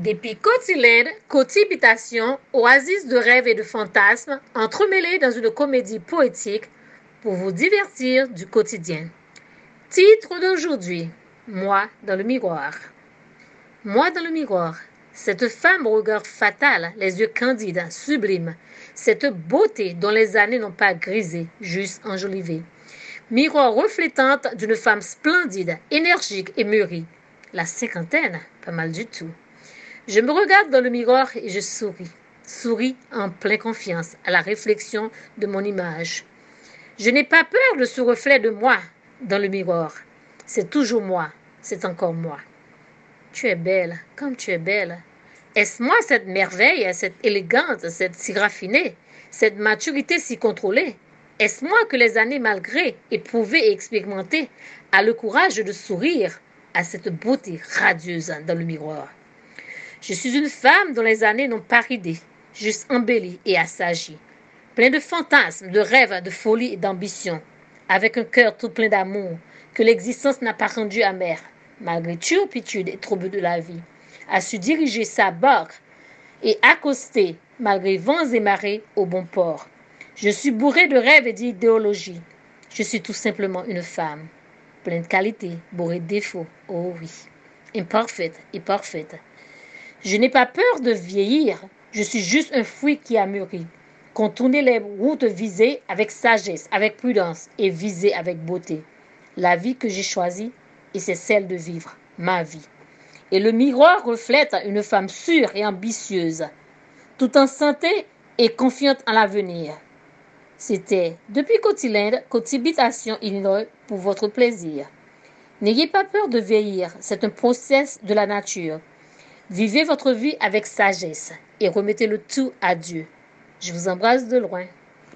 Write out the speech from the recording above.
Depuis Cotiland, Cotibitation, oasis de rêves et de fantasmes, entremêlés dans une comédie poétique pour vous divertir du quotidien. Titre d'aujourd'hui Moi dans le miroir. Moi dans le miroir. Cette femme au regard fatal, les yeux candides, sublimes. Cette beauté dont les années n'ont pas grisé, juste enjolivé. Miroir reflétante d'une femme splendide, énergique et mûrie. La cinquantaine, pas mal du tout. Je me regarde dans le miroir et je souris. Souris en pleine confiance à la réflexion de mon image. Je n'ai pas peur de ce reflet de moi dans le miroir. C'est toujours moi, c'est encore moi. Tu es belle, comme tu es belle. Est-ce moi cette merveille, cette élégance, cette si raffinée, cette maturité si contrôlée? Est-ce moi que les années malgré, éprouvées et expérimentées, a le courage de sourire à cette beauté radieuse dans le miroir? Je suis une femme dont les années n'ont pas ridé, juste embellie et assagie, plein de fantasmes, de rêves, de folie et d'ambition, avec un cœur tout plein d'amour que l'existence n'a pas rendu amer, malgré turpitude et troubles de la vie a su diriger sa barque et accoster, malgré vents et marées, au bon port. Je suis bourré de rêves et d'idéologies. Je suis tout simplement une femme, pleine de qualités, bourrée de défauts. Oh oui, imparfaite et parfaite. Je n'ai pas peur de vieillir. Je suis juste un fruit qui a mûri. Contourner les routes visées avec sagesse, avec prudence et visées avec beauté. La vie que j'ai choisie, et c'est celle de vivre ma vie et le miroir reflète une femme sûre et ambitieuse, tout en santé et confiante en l'avenir. C'était depuis Cotiland, Cotibitation Illinois pour votre plaisir. N'ayez pas peur de vieillir, c'est un process de la nature. Vivez votre vie avec sagesse et remettez le tout à Dieu. Je vous embrasse de loin.